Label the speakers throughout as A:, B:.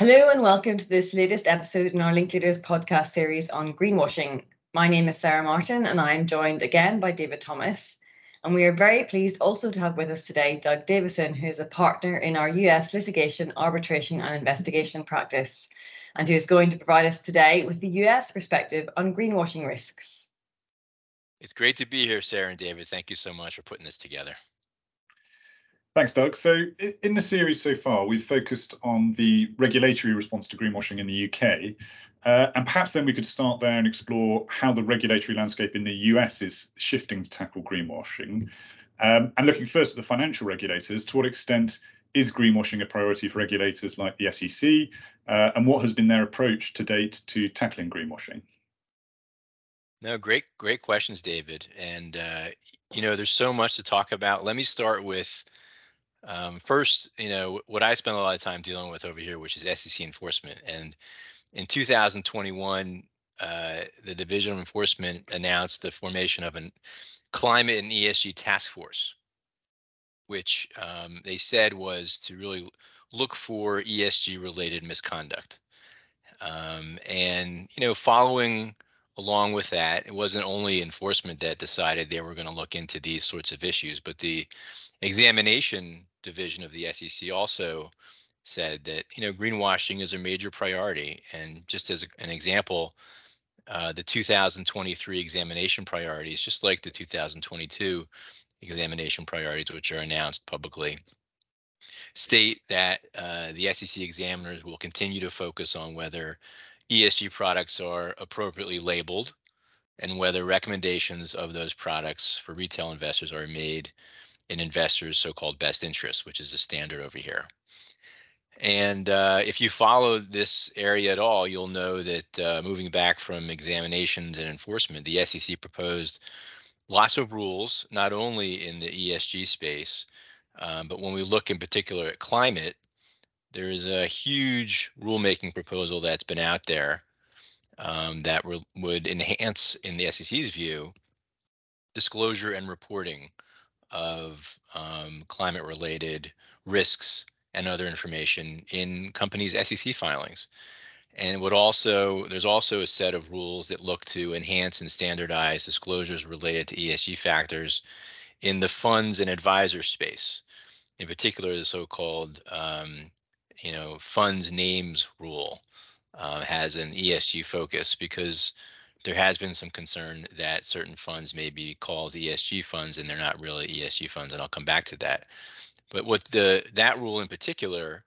A: Hello and welcome to this latest episode in our Linklaters podcast series on greenwashing. My name is Sarah Martin and I am joined again by David Thomas. And we are very pleased also to have with us today Doug Davison, who is a partner in our US litigation, arbitration, and investigation practice, and who is going to provide us today with the US perspective on greenwashing risks.
B: It's great to be here, Sarah and David. Thank you so much for putting this together.
C: Thanks, Doug. So, in the series so far, we've focused on the regulatory response to greenwashing in the UK. Uh, and perhaps then we could start there and explore how the regulatory landscape in the US is shifting to tackle greenwashing. Um, and looking first at the financial regulators, to what extent is greenwashing a priority for regulators like the SEC? Uh, and what has been their approach to date to tackling greenwashing?
B: No, great, great questions, David. And, uh, you know, there's so much to talk about. Let me start with um, first, you know, what I spend a lot of time dealing with over here, which is SEC enforcement. And in 2021, uh, the Division of Enforcement announced the formation of a climate and ESG task force, which um, they said was to really look for ESG related misconduct. Um, and, you know, following along with that, it wasn't only enforcement that decided they were going to look into these sorts of issues, but the examination division of the SEC also said that you know greenwashing is a major priority. And just as an example, uh, the 2023 examination priorities, just like the 2022 examination priorities, which are announced publicly, state that uh, the SEC examiners will continue to focus on whether ESG products are appropriately labeled and whether recommendations of those products for retail investors are made in investors' so-called best interest, which is a standard over here. And uh, if you follow this area at all, you'll know that uh, moving back from examinations and enforcement, the SEC proposed lots of rules, not only in the ESG space, um, but when we look in particular at climate, there is a huge rulemaking proposal that's been out there um, that re- would enhance, in the SEC's view, disclosure and reporting of um, climate related risks and other information in companies' SEC filings. And would also there's also a set of rules that look to enhance and standardize disclosures related to ESG factors in the funds and advisor space. In particular, the so-called um, you know funds names rule uh, has an ESG focus because there has been some concern that certain funds may be called ESG funds and they're not really ESG funds, and I'll come back to that. But what the that rule in particular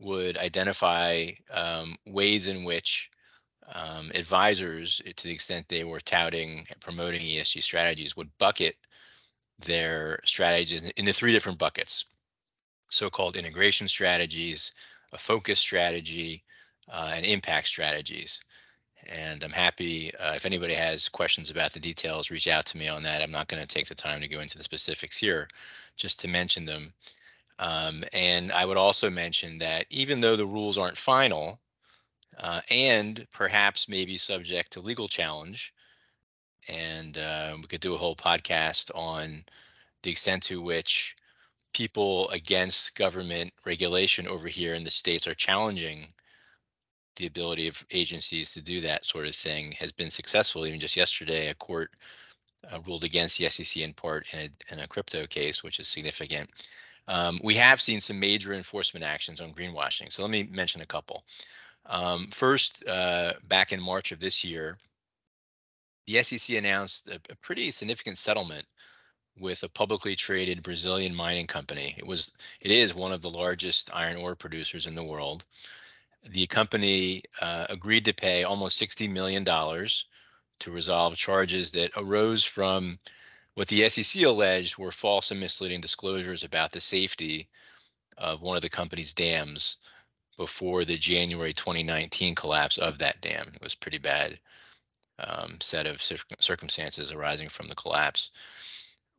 B: would identify um, ways in which um, advisors, to the extent they were touting and promoting ESG strategies, would bucket their strategies into three different buckets so-called integration strategies, a focus strategy, uh, and impact strategies. And I'm happy uh, if anybody has questions about the details, reach out to me on that. I'm not going to take the time to go into the specifics here, just to mention them. Um, and I would also mention that even though the rules aren't final uh, and perhaps maybe subject to legal challenge, and uh, we could do a whole podcast on the extent to which people against government regulation over here in the states are challenging the ability of agencies to do that sort of thing has been successful. Even just yesterday, a court uh, ruled against the SEC in part in a, in a crypto case, which is significant. Um, we have seen some major enforcement actions on greenwashing. So let me mention a couple. Um, first, uh, back in March of this year, the SEC announced a, a pretty significant settlement with a publicly traded Brazilian mining company. It was, it is one of the largest iron ore producers in the world the company uh, agreed to pay almost $60 million to resolve charges that arose from what the SEC alleged were false and misleading disclosures about the safety of one of the company's dams before the January 2019 collapse of that dam. It was pretty bad um, set of circumstances arising from the collapse.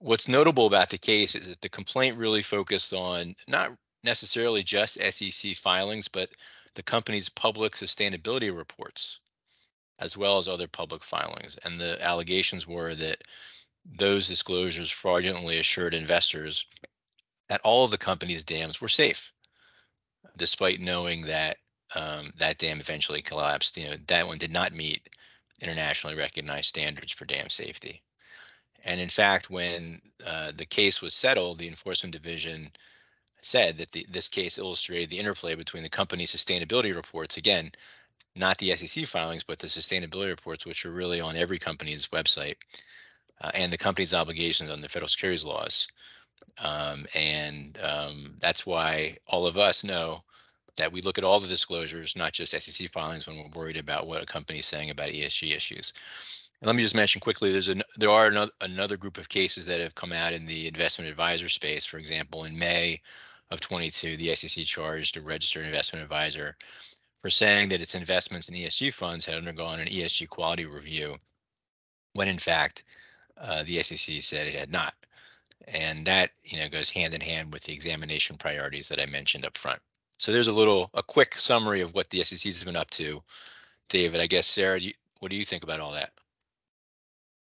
B: What's notable about the case is that the complaint really focused on not necessarily just SEC filings, but the company's public sustainability reports, as well as other public filings. And the allegations were that those disclosures fraudulently assured investors that all of the company's dams were safe, despite knowing that um, that dam eventually collapsed. You know, that one did not meet internationally recognized standards for dam safety. And in fact, when uh, the case was settled, the enforcement division said that the, this case illustrated the interplay between the company's sustainability reports, again, not the SEC filings, but the sustainability reports, which are really on every company's website, uh, and the company's obligations under federal securities laws. Um, and um, that's why all of us know that we look at all the disclosures, not just SEC filings, when we're worried about what a company is saying about ESG issues. And let me just mention quickly: there's an, there are another, another group of cases that have come out in the investment advisor space. For example, in May of 22, the SEC charged a registered investment advisor for saying that its investments in ESG funds had undergone an ESG quality review, when in fact uh, the SEC said it had not. And that you know goes hand in hand with the examination priorities that I mentioned up front. So there's a little a quick summary of what the SEC has been up to. David, I guess Sarah, do you, what do you think about all that?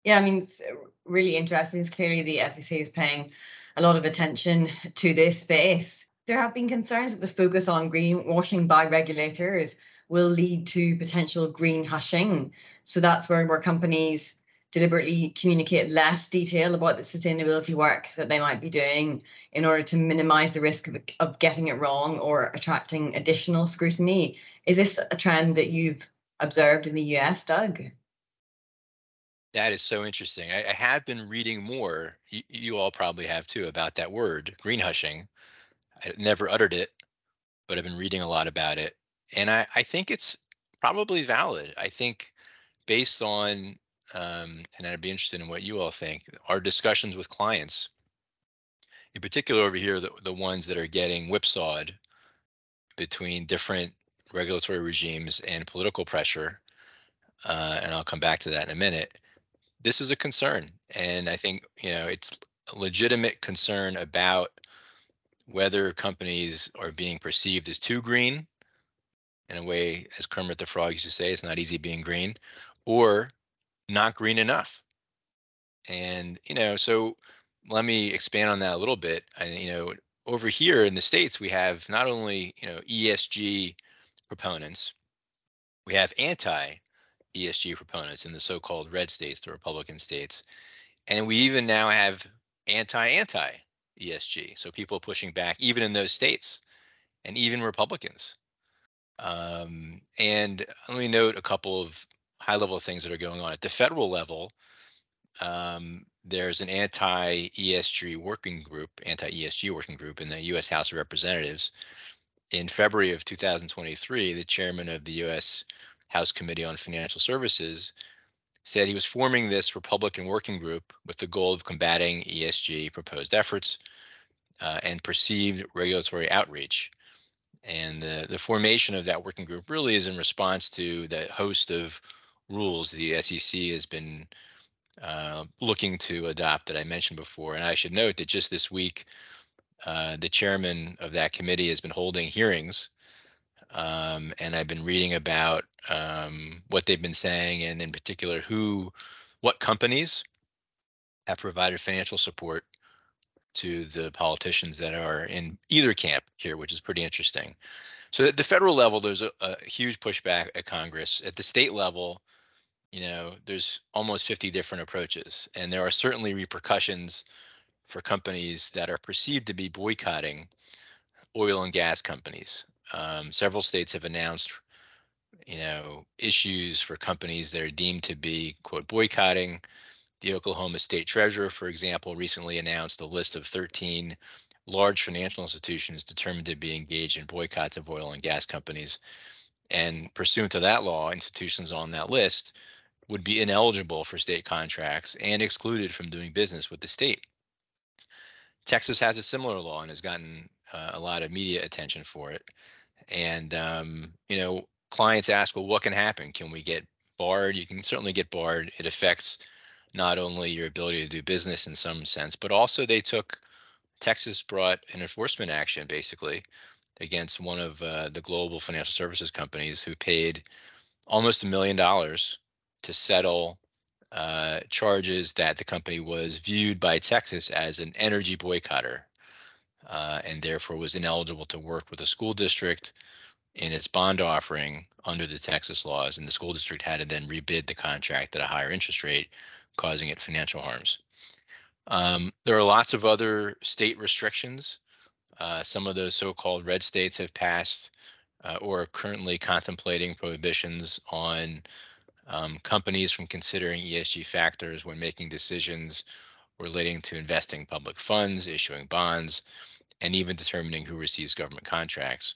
A: Yeah, I mean, it's uh, really interesting. It's clearly the SEC is paying a lot of attention to this space. There have been concerns that the focus on greenwashing by regulators will lead to potential green hushing. So that's where, where companies deliberately communicate less detail about the sustainability work that they might be doing in order to minimize the risk of, of getting it wrong or attracting additional scrutiny. Is this a trend that you've observed in the US, Doug?
B: That is so interesting. I, I have been reading more. You, you, all probably have too about that word, green hushing. I never uttered it, but I've been reading a lot about it, and I, I think it's probably valid. I think based on, um, and I'd be interested in what you all think. Our discussions with clients, in particular over here, the, the ones that are getting whipsawed between different regulatory regimes and political pressure, uh, and I'll come back to that in a minute this is a concern, and I think you know it's a legitimate concern about whether companies are being perceived as too green, in a way, as Kermit the Frog used to say, it's not easy being green, or not green enough. And you know, so let me expand on that a little bit. I, you know, over here in the states, we have not only you know ESG proponents, we have anti ESG proponents in the so-called red states, the Republican states, and we even now have anti-anti ESG. So people pushing back even in those states, and even Republicans. Um, and let me note a couple of high-level things that are going on at the federal level. Um, there's an anti-ESG working group, anti-ESG working group in the U.S. House of Representatives. In February of 2023, the chairman of the U.S. House Committee on Financial Services, said he was forming this Republican working group with the goal of combating ESG proposed efforts uh, and perceived regulatory outreach. And the, the formation of that working group really is in response to the host of rules the SEC has been uh, looking to adopt that I mentioned before. And I should note that just this week, uh, the chairman of that committee has been holding hearings um, and I've been reading about um, what they've been saying, and in particular, who, what companies have provided financial support to the politicians that are in either camp here, which is pretty interesting. So at the federal level, there's a, a huge pushback at Congress. At the state level, you know, there's almost 50 different approaches, and there are certainly repercussions for companies that are perceived to be boycotting oil and gas companies. Um, several states have announced, you know, issues for companies that are deemed to be quote boycotting. The Oklahoma State Treasurer, for example, recently announced a list of 13 large financial institutions determined to be engaged in boycotts of oil and gas companies. And pursuant to that law, institutions on that list would be ineligible for state contracts and excluded from doing business with the state. Texas has a similar law and has gotten uh, a lot of media attention for it. And um, you know, clients ask, well, what can happen? Can we get barred? You can certainly get barred. It affects not only your ability to do business in some sense, but also they took Texas brought an enforcement action basically against one of uh, the global financial services companies who paid almost a million dollars to settle uh, charges that the company was viewed by Texas as an energy boycotter uh, and therefore was ineligible to work with a school district in its bond offering under the Texas laws, and the school district had to then rebid the contract at a higher interest rate, causing it financial harms. Um, there are lots of other state restrictions. Uh, some of those so-called red states have passed uh, or are currently contemplating prohibitions on um, companies from considering ESG factors when making decisions relating to investing public funds, issuing bonds, and even determining who receives government contracts.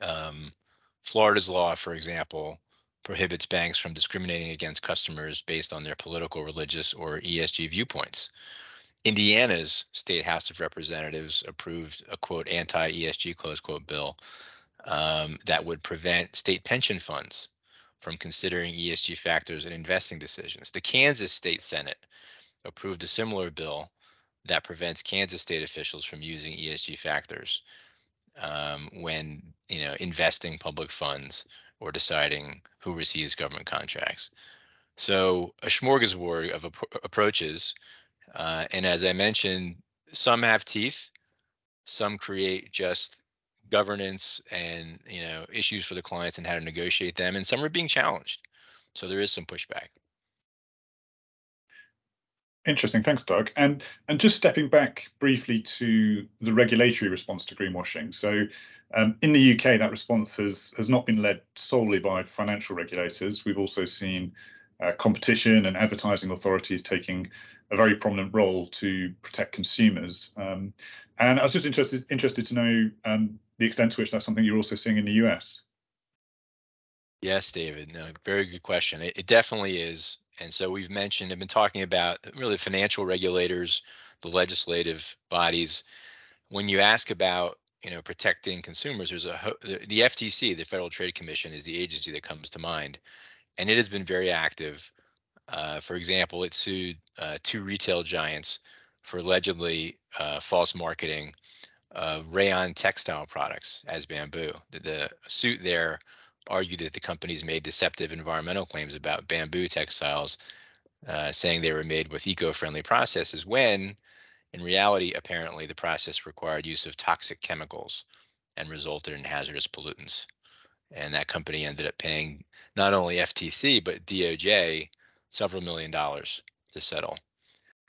B: Um, Florida's law, for example, prohibits banks from discriminating against customers based on their political, religious, or ESG viewpoints. Indiana's state House of Representatives approved a quote anti ESG close quote bill um, that would prevent state pension funds from considering ESG factors in investing decisions. The Kansas State Senate approved a similar bill that prevents Kansas state officials from using ESG factors um, when you know investing public funds or deciding who receives government contracts. So a smorgasbord of ap- approaches, uh, and as I mentioned, some have teeth, some create just governance and you know issues for the clients and how to negotiate them, and some are being challenged. So there is some pushback.
C: Interesting, thanks, Doug. And and just stepping back briefly to the regulatory response to greenwashing. So, um, in the UK, that response has has not been led solely by financial regulators. We've also seen uh, competition and advertising authorities taking a very prominent role to protect consumers. Um, and I was just interested interested to know um, the extent to which that's something you're also seeing in the US.
B: Yes, David. No, very good question. It, it definitely is. And so we've mentioned, I've been talking about really financial regulators, the legislative bodies. When you ask about, you know, protecting consumers, there's a the FTC, the Federal Trade Commission, is the agency that comes to mind, and it has been very active. Uh, for example, it sued uh, two retail giants for allegedly uh, false marketing of rayon textile products as bamboo. The, the suit there argued that the companies made deceptive environmental claims about bamboo textiles, uh, saying they were made with eco-friendly processes when in reality, apparently, the process required use of toxic chemicals and resulted in hazardous pollutants. And that company ended up paying not only FTC, but DOJ several million dollars to settle.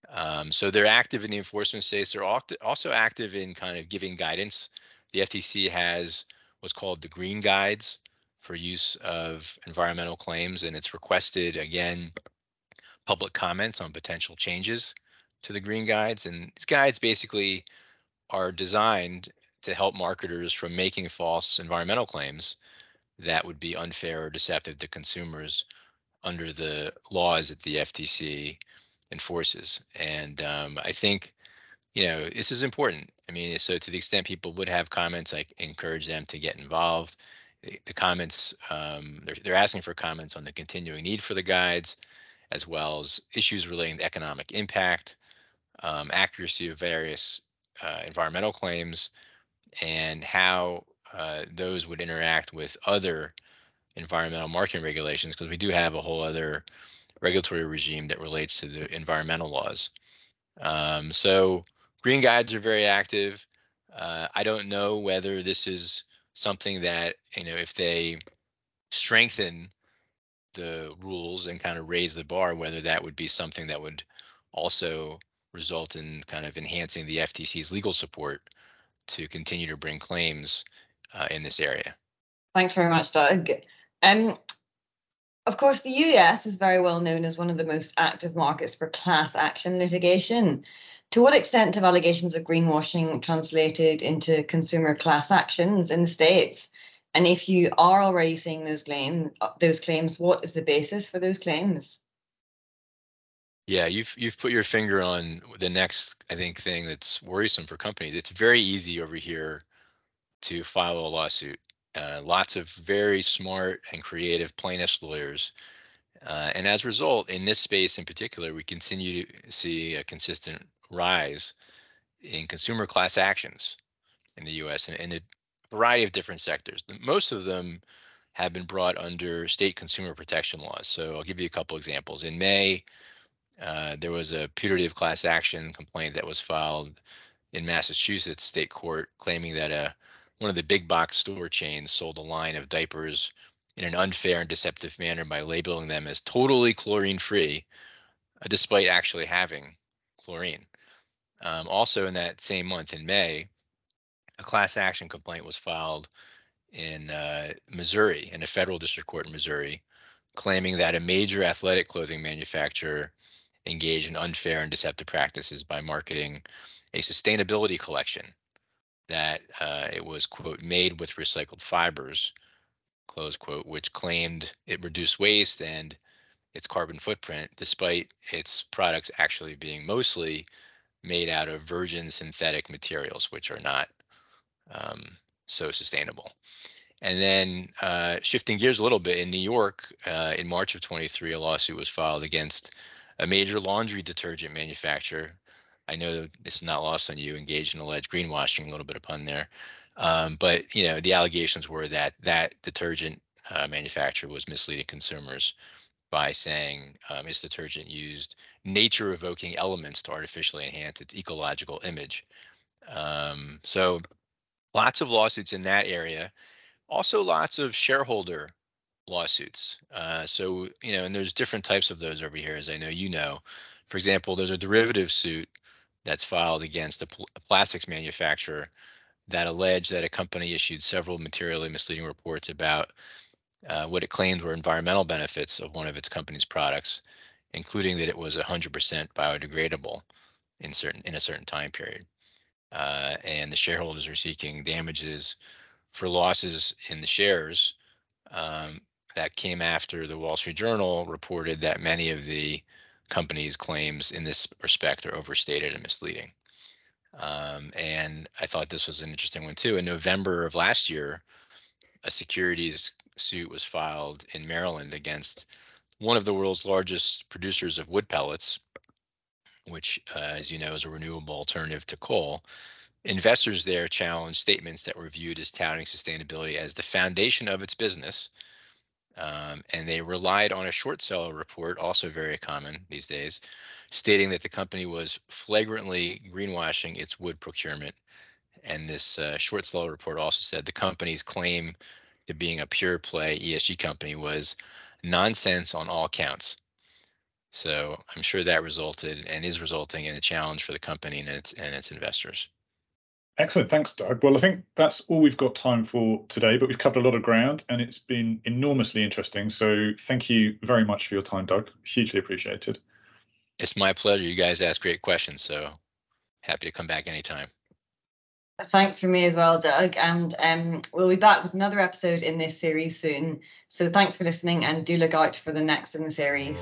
B: Um, so they're active in the enforcement space. They're also active in kind of giving guidance. The FTC has what's called the green guides, for use of environmental claims, and it's requested again public comments on potential changes to the green guides. And these guides basically are designed to help marketers from making false environmental claims that would be unfair or deceptive to consumers under the laws that the FTC enforces. And um, I think, you know, this is important. I mean, so to the extent people would have comments, I encourage them to get involved the comments um, they're, they're asking for comments on the continuing need for the guides as well as issues relating to economic impact um, accuracy of various uh, environmental claims and how uh, those would interact with other environmental marketing regulations because we do have a whole other regulatory regime that relates to the environmental laws. Um, so green guides are very active. Uh, i don't know whether this is something that you know if they strengthen the rules and kind of raise the bar, whether that would be something that would also result in kind of enhancing the FTC's legal support to continue to bring claims uh, in this area.
A: Thanks very much, Doug. Um, of course, the US is very well known as one of the most active markets for class action litigation. To what extent have allegations of greenwashing translated into consumer class actions in the states? And if you are already seeing those claims, uh, those claims, what is the basis for those claims?
B: Yeah, you've you've put your finger on the next, I think, thing that's worrisome for companies. It's very easy over here to file a lawsuit. Uh, lots of very smart and creative plaintiffs lawyers uh, and as a result, in this space in particular, we continue to see a consistent rise in consumer class actions in the US in, in a variety of different sectors. Most of them have been brought under state consumer protection laws. So I'll give you a couple examples. In May, uh, there was a putative class action complaint that was filed in Massachusetts state court claiming that a one of the big box store chains sold a line of diapers in an unfair and deceptive manner by labeling them as totally chlorine free, uh, despite actually having chlorine. Um, also, in that same month, in May, a class action complaint was filed in uh, Missouri, in a federal district court in Missouri, claiming that a major athletic clothing manufacturer engaged in unfair and deceptive practices by marketing a sustainability collection that uh, it was quote made with recycled fibers close quote which claimed it reduced waste and its carbon footprint despite its products actually being mostly made out of virgin synthetic materials which are not um, so sustainable. And then uh, shifting gears a little bit in new york uh, in march of 23 a lawsuit was filed against a major laundry detergent manufacturer I know this is not lost on you, engaged in alleged greenwashing, a little bit of pun there. Um, but you know, the allegations were that that detergent uh, manufacturer was misleading consumers by saying um, its detergent used nature-evoking elements to artificially enhance its ecological image. Um, so, lots of lawsuits in that area. Also, lots of shareholder lawsuits. Uh, so, you know, and there's different types of those over here, as I know you know. For example, there's a derivative suit that's filed against a, pl- a plastics manufacturer that alleged that a company issued several materially misleading reports about uh, what it claimed were environmental benefits of one of its company's products, including that it was 100% biodegradable in certain in a certain time period. Uh, and the shareholders are seeking damages for losses in the shares um, that came after the Wall Street Journal reported that many of the companies' claims in this respect are overstated and misleading. Um, and I thought this was an interesting one too. In November of last year, a securities suit was filed in Maryland against one of the world's largest producers of wood pellets, which, uh, as you know, is a renewable alternative to coal. Investors there challenged statements that were viewed as touting sustainability as the foundation of its business um, and they relied on a short seller report, also very common these days, stating that the company was flagrantly greenwashing its wood procurement. And this uh, short seller report also said the company's claim to being a pure play ESG company was nonsense on all counts. So I'm sure that resulted and is resulting in a challenge for the company and its and its investors.
C: Excellent. Thanks, Doug. Well, I think that's all we've got time for today, but we've covered a lot of ground and it's been enormously interesting. So thank you very much for your time, Doug. Hugely appreciated.
B: It's my pleasure. You guys ask great questions. So happy to come back anytime.
A: Thanks for me as well, Doug. And um, we'll be back with another episode in this series soon. So thanks for listening and do look out for the next in the series.